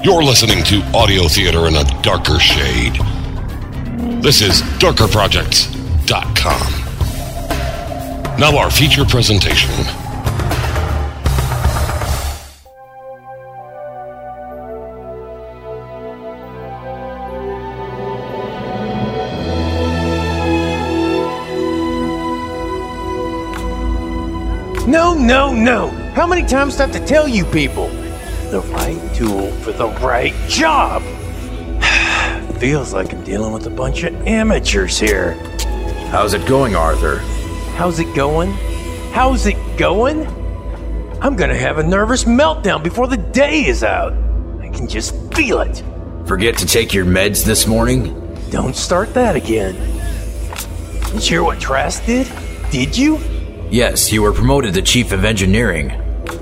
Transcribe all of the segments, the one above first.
You're listening to audio theater in a darker shade. This is darkerprojects.com. Now, our feature presentation. No, no, no. How many times do I have to tell you people? The right tool for the right job. Feels like I'm dealing with a bunch of amateurs here. How's it going, Arthur? How's it going? How's it going? I'm gonna have a nervous meltdown before the day is out. I can just feel it. Forget to take your meds this morning? Don't start that again. Did you hear what Trask did? Did you? Yes, you were promoted to Chief of Engineering.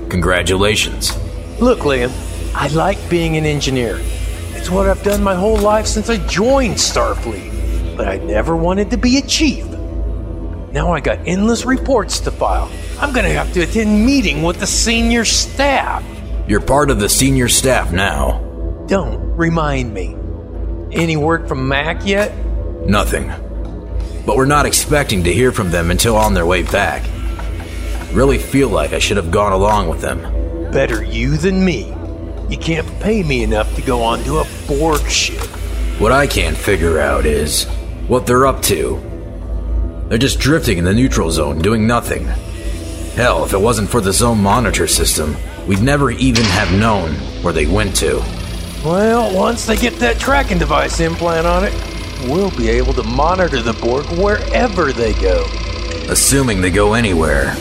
Congratulations. Look, Liam, I like being an engineer. It's what I've done my whole life since I joined Starfleet. But I never wanted to be a chief. Now I got endless reports to file. I'm gonna have to attend meeting with the senior staff. You're part of the senior staff now. Don't remind me. Any word from Mac yet? Nothing. But we're not expecting to hear from them until on their way back. Really feel like I should have gone along with them. Better you than me. You can't pay me enough to go onto a Borg ship. What I can't figure out is what they're up to. They're just drifting in the neutral zone, doing nothing. Hell, if it wasn't for the zone monitor system, we'd never even have known where they went to. Well, once they get that tracking device implant on it, we'll be able to monitor the Borg wherever they go. Assuming they go anywhere.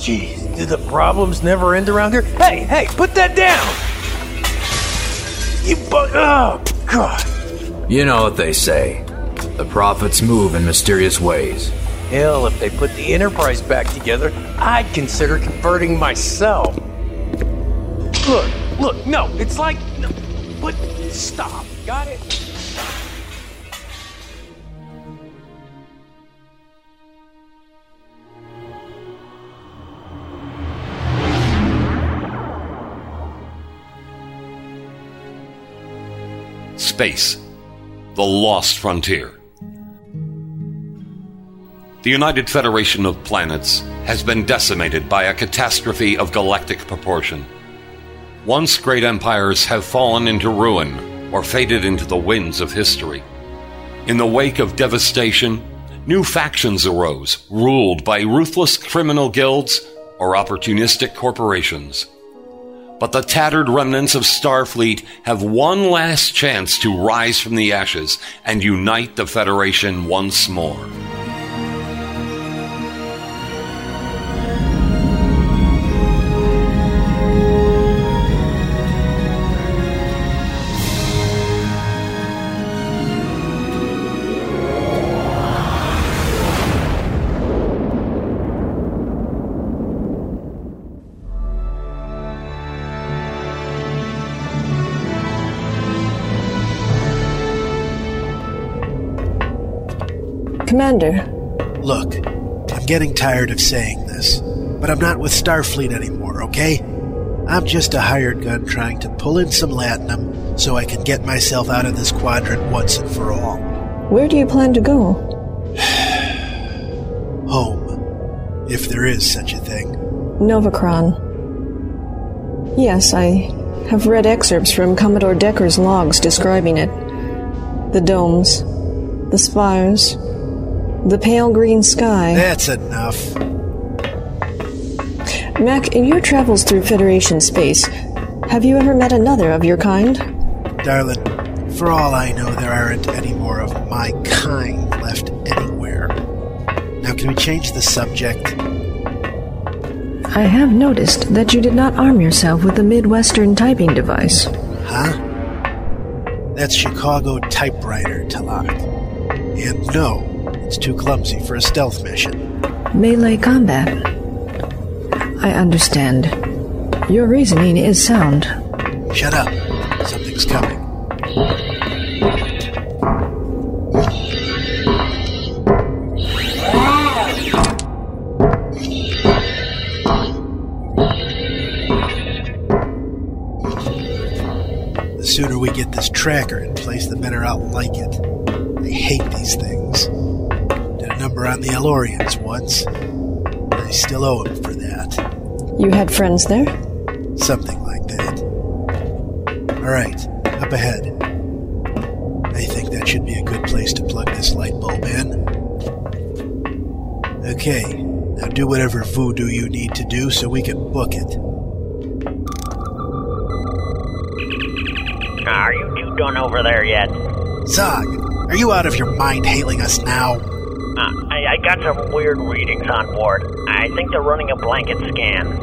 Jeez, do the problems never end around here? Hey, hey, put that down! You bu- Oh, God. You know what they say. The prophets move in mysterious ways. Hell, if they put the Enterprise back together, I'd consider converting myself. Look, look, no, it's like. No, but stop. Got it? Space, the lost frontier. The United Federation of Planets has been decimated by a catastrophe of galactic proportion. Once great empires have fallen into ruin or faded into the winds of history. In the wake of devastation, new factions arose, ruled by ruthless criminal guilds or opportunistic corporations. But the tattered remnants of Starfleet have one last chance to rise from the ashes and unite the Federation once more. Commander, Look, I'm getting tired of saying this, but I'm not with Starfleet anymore, okay? I'm just a hired gun trying to pull in some latinum so I can get myself out of this quadrant once and for all. where do you plan to go? Home. If there is such a thing. Novacron. Yes, I have read excerpts from Commodore Decker's logs describing it. The domes, the spires, the pale green sky. That's enough. Mac, in your travels through Federation space, have you ever met another of your kind? Darling, for all I know, there aren't any more of my kind left anywhere. Now, can we change the subject? I have noticed that you did not arm yourself with a Midwestern typing device. Huh? That's Chicago typewriter, Talak. And no, it's too clumsy for a stealth mission. Melee combat. I understand. Your reasoning is sound. Shut up. Something's coming. The sooner we get this tracker in place, the better I'll like it. I hate these things. Did a number on the El-Aurians once. I still owe him for that. You had friends there? Something like that. Alright, up ahead. I think that should be a good place to plug this light bulb in. Okay, now do whatever voodoo you need to do so we can book it. Ah, are you two done over there yet? Zog, are you out of your mind hailing us now? Uh, I, I got some weird readings on board. I think they're running a blanket scan.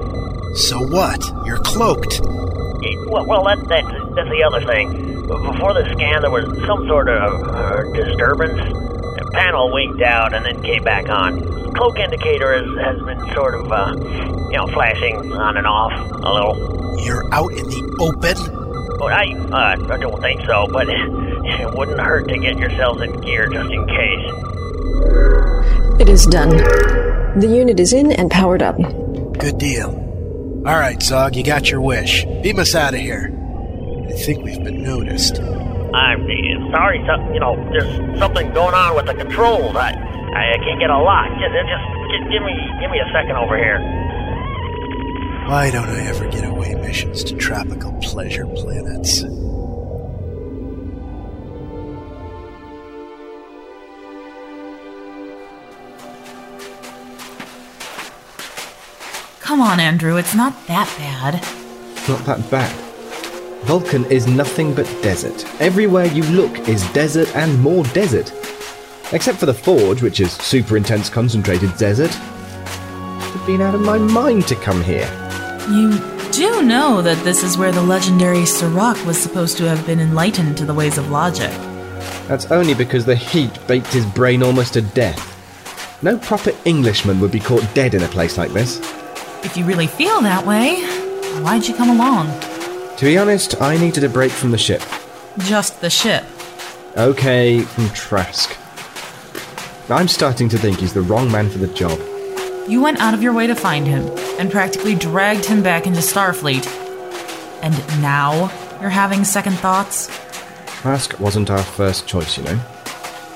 So what? You're cloaked. Eh, Well, well that, that's, that's the other thing. Before the scan, there was some sort of uh, disturbance. The panel winked out and then came back on. Cloak indicator has, has been sort of, uh, you know, flashing on and off a little. You're out in the open? Well, I, uh, I don't think so, but it wouldn't hurt to get yourselves in gear just in case. It is done. The unit is in and powered up. Good deal. Alright, Zog, you got your wish. Beam us out of here. I think we've been noticed. I'm sorry, so, you know, there's something going on with the controls. I, I, I can't get a lock. Just, just, just give me, give me a second over here. Why don't I ever get away missions to tropical pleasure planets? Come on, Andrew, it's not that bad. Not that bad. Vulcan is nothing but desert. Everywhere you look is desert and more desert. Except for the forge, which is super intense concentrated desert. I've been out of my mind to come here. You do know that this is where the legendary Surak was supposed to have been enlightened to the ways of logic. That's only because the heat baked his brain almost to death. No proper Englishman would be caught dead in a place like this. If you really feel that way, why'd you come along? To be honest, I needed a break from the ship. Just the ship. Okay, from Trask. I'm starting to think he's the wrong man for the job. You went out of your way to find him and practically dragged him back into Starfleet. And now you're having second thoughts? Trask wasn't our first choice, you know.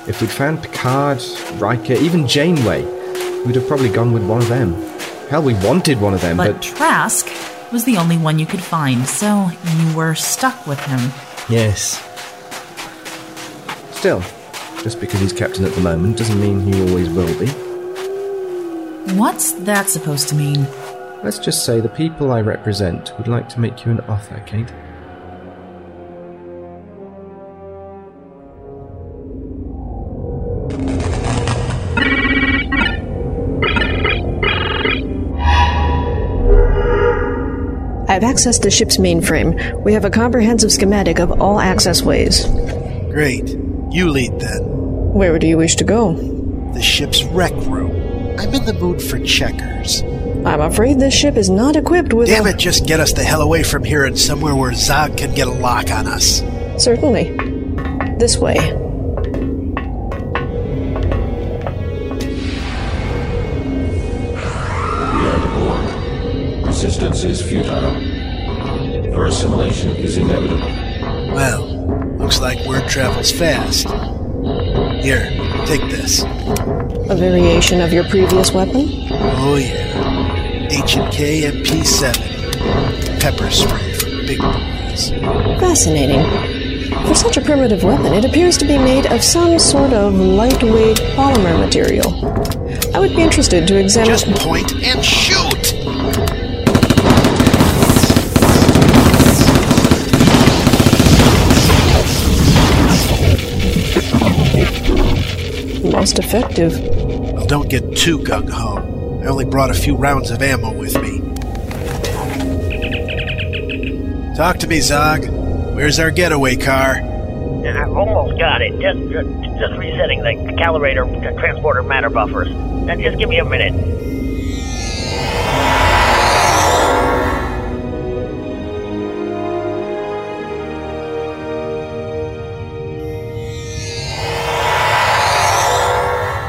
If we'd found Picard, Riker, even Janeway, we'd have probably gone with one of them. Hell, we wanted one of them, But but, Trask was the only one you could find, so you were stuck with him. yes. Still, just because he's captain at the moment doesn't mean he always will be. What's that supposed to mean? Let's just say the people I represent would like to make you an offer, Kate. I have accessed the ship's mainframe. We have a comprehensive schematic of all access ways. Great. You lead then. Where do you wish to go? The ship's rec room. I'm in the mood for checkers. I'm afraid this ship is not equipped with. Damn a- it, just get us the hell away from here and somewhere where Zog can get a lock on us. Certainly. This way. Resistance is futile. Your assimilation is inevitable. Well, looks like word travels fast. Here, take this. A variation of your previous weapon? Oh yeah. H&K MP7. Pepper spray for big boys. Fascinating. For such a primitive weapon, it appears to be made of some sort of lightweight polymer material. I would be interested to examine. Just point and shoot! Most effective. Well, don't get too gung ho. I only brought a few rounds of ammo with me. Talk to me, Zog. Where's our getaway car? I've almost got it. Just, just, just resetting the calibrator to transporter matter buffers. Now, just give me a minute.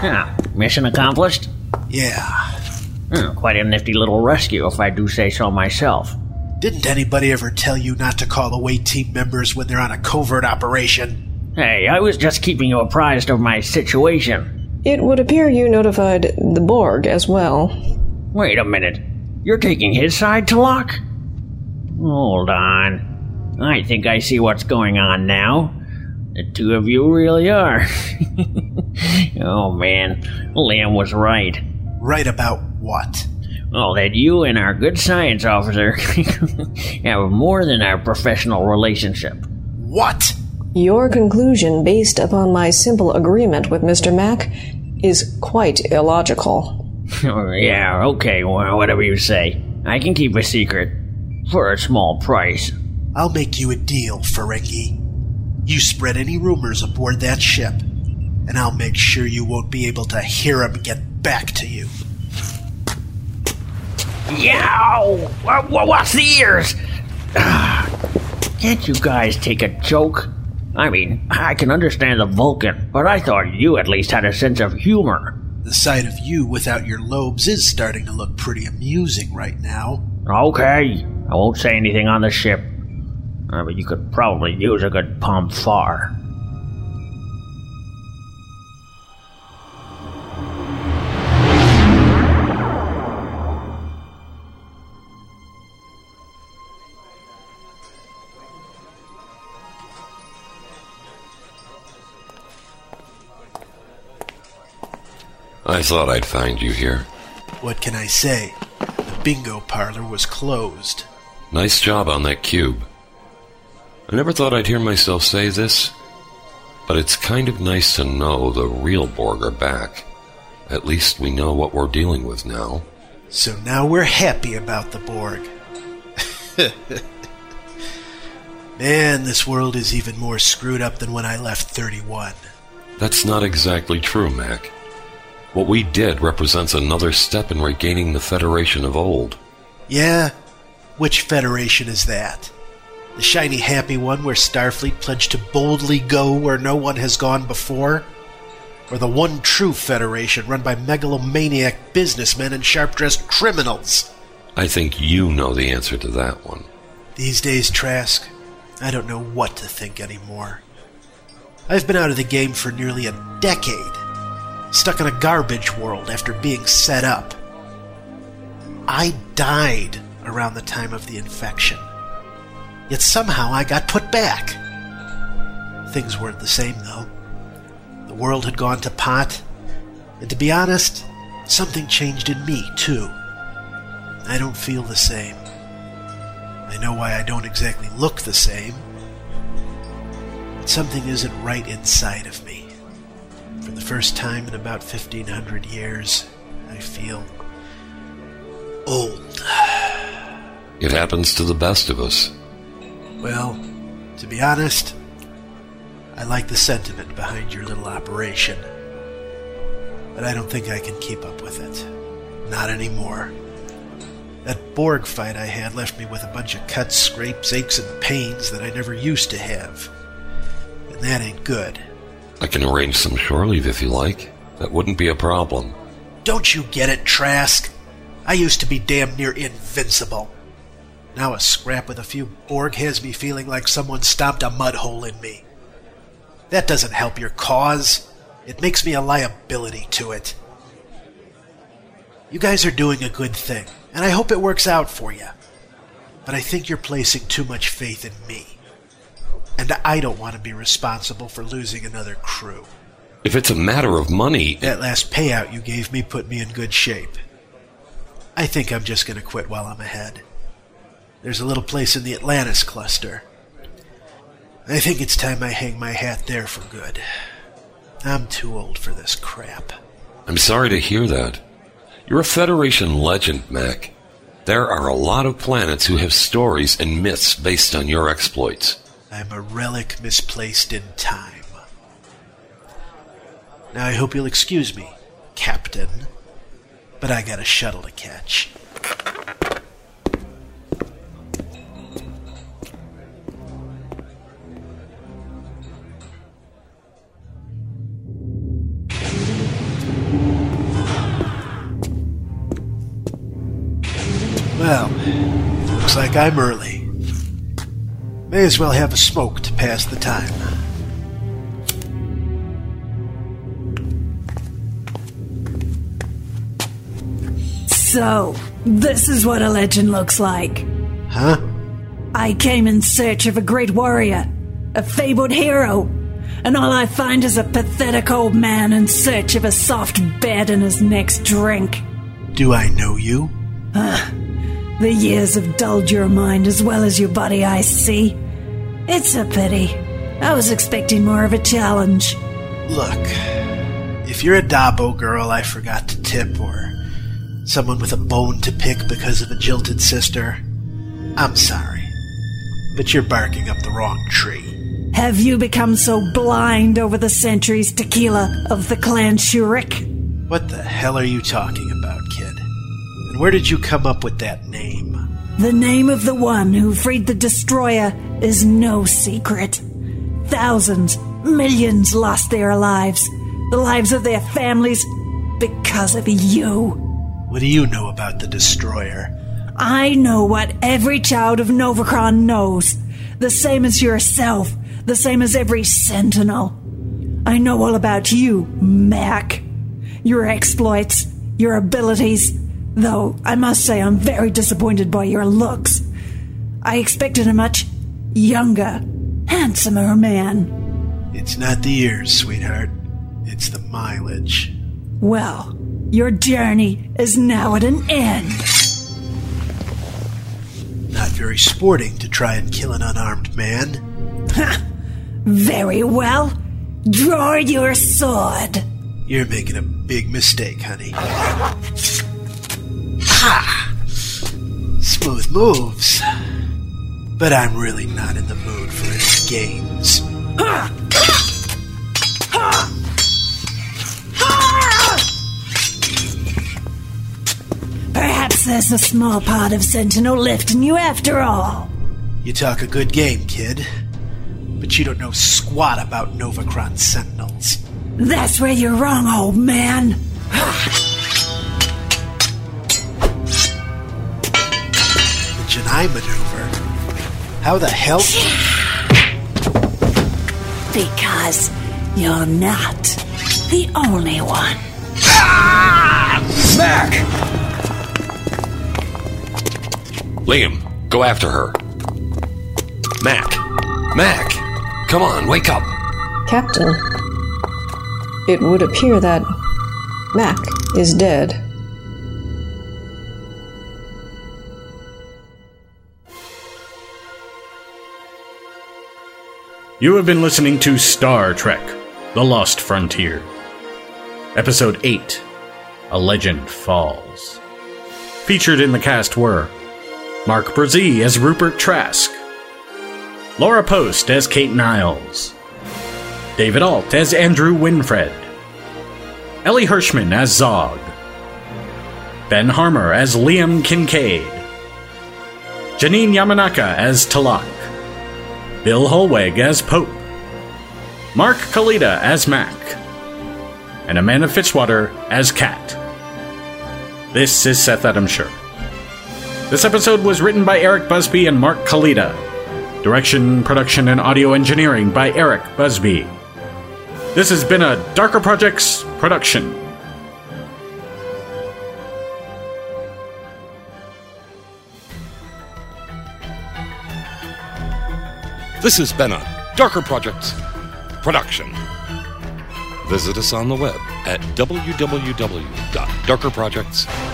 Yeah, mission accomplished. Yeah. Hmm, quite a nifty little rescue, if I do say so myself. Didn't anybody ever tell you not to call away team members when they're on a covert operation? Hey, I was just keeping you apprised of my situation. It would appear you notified the Borg as well. Wait a minute. You're taking his side, Talak? Hold on. I think I see what's going on now. The two of you really are. oh man, Liam was right. Right about what? Well, that you and our good science officer have more than our professional relationship. What? Your conclusion, based upon my simple agreement with Mr. Mac, is quite illogical. Oh, yeah, okay, well, whatever you say. I can keep a secret. For a small price. I'll make you a deal, Ferengi. You spread any rumors aboard that ship, and I'll make sure you won't be able to hear 'em get back to you. Yow! Wha- wha- What's the ears? Ah, Can't you guys take a joke? I mean, I can understand the Vulcan, but I thought you at least had a sense of humor. The sight of you without your lobes is starting to look pretty amusing right now. Okay, I won't say anything on the ship. Uh, but you could probably use a good pump I thought I'd find you here. What can I say? The bingo parlor was closed. Nice job on that cube. I never thought I'd hear myself say this, but it's kind of nice to know the real Borg are back. At least we know what we're dealing with now. So now we're happy about the Borg. Man, this world is even more screwed up than when I left 31. That's not exactly true, Mac. What we did represents another step in regaining the Federation of old. Yeah? Which Federation is that? The shiny happy one where Starfleet pledged to boldly go where no one has gone before? Or the one true Federation run by megalomaniac businessmen and sharp dressed criminals? I think you know the answer to that one. These days, Trask, I don't know what to think anymore. I've been out of the game for nearly a decade, stuck in a garbage world after being set up. I died around the time of the infection, yet somehow I got put back. Things weren't the same, though. The world had gone to pot, and to be honest, something changed in me, too. I don't feel the same. I know why I don't exactly look the same. But something isn't right inside of me. First time in about 1500 years, I feel old. It happens to the best of us. Well, to be honest, I like the sentiment behind your little operation. But I don't think I can keep up with it. Not anymore. That Borg fight I had left me with a bunch of cuts, scrapes, aches, and pains that I never used to have. And that ain't good. I can arrange some shore leave if you like. That wouldn't be a problem. Don't you get it, Trask? I used to be damn near invincible. Now a scrap with a few Borg has me feeling like someone stomped a mud hole in me. That doesn't help your cause. It makes me a liability to it. You guys are doing a good thing, and I hope it works out for you. But I think you're placing too much faith in me. And I don't want to be responsible for losing another crew. If it's a matter of money, That last payout you gave me put me in good shape. I think I'm just going to quit while I'm ahead. There's a little place in the Atlantis cluster. I think it's time I hang my hat there for good. I'm too old for this crap. I'm sorry to hear that. You're a Federation legend, Mac. There are a lot of planets who have stories and myths based on your exploits. I'm a relic misplaced in time. Now I hope you'll excuse me, Captain, but I got a shuttle to catch. Well, Looks like I'm early. May as well have a smoke to pass the time. So, this is what a legend looks like. Huh? I came in search of a great warrior, a fabled hero, and all I find is a pathetic old man in search of a soft bed and his next drink. Do I know you? Huh. The years have dulled your mind as well as your body, I see. It's a pity. I was expecting more of a challenge. Look, if you're a Dabo girl I forgot to tip or someone with a bone to pick because of a jilted sister, I'm sorry. But you're barking up the wrong tree. Have you become so blind over the centuries, Tequila, of the clan Shurik? What the hell are you talking about, kid? And where did you come up with that name? The name of the one who freed the destroyer is no secret. Thousands, millions lost their lives, the lives of their families, because of you. What do you know about the destroyer? I know what every child of Novacron knows. The same as yourself, the same as every sentinel. I know all about you, Mac. Your exploits, your abilities, though I must say I'm very disappointed by your looks. I expected a much younger, handsomer man. It's not the years, sweetheart. It's the mileage. Well, your journey is now at an end. Not very sporting to try and kill an unarmed man. Very well. Draw your sword. You're making a big mistake, honey. Ha! Smooth moves. But I'm really not in the mood for any games. Perhaps there's a small part of Sentinel left in you after all. You talk a good game, kid. But you don't know squat about Novacron Sentinels. That's where you're wrong, old man. The Janai maneuver. How the hell? Because you're not the only one. Ah! Mac! Liam, go after her. Mac. Mac. Come on, wake up. Captain, it would appear that Mac is dead. You have been listening to Star Trek The Lost Frontier. Episode 8 A Legend Falls. Featured in the cast were Mark Brzee as Rupert Trask, Laura Post as Kate Niles, David Alt as Andrew Winfred, Ellie Hirschman as Zog, Ben Harmer as Liam Kincaid, Janine Yamanaka as Talak, Bill Holweg as Pope, Mark Kalita as Mac, and Amanda Fitzwater as Cat. This is Seth Adamshire. This episode was written by Eric Busby and Mark Kalita. Direction, production, and audio engineering by Eric Busby. This has been a Darker Projects production. This has been a Darker Projects production. Visit us on the web at www.darkerprojects.com.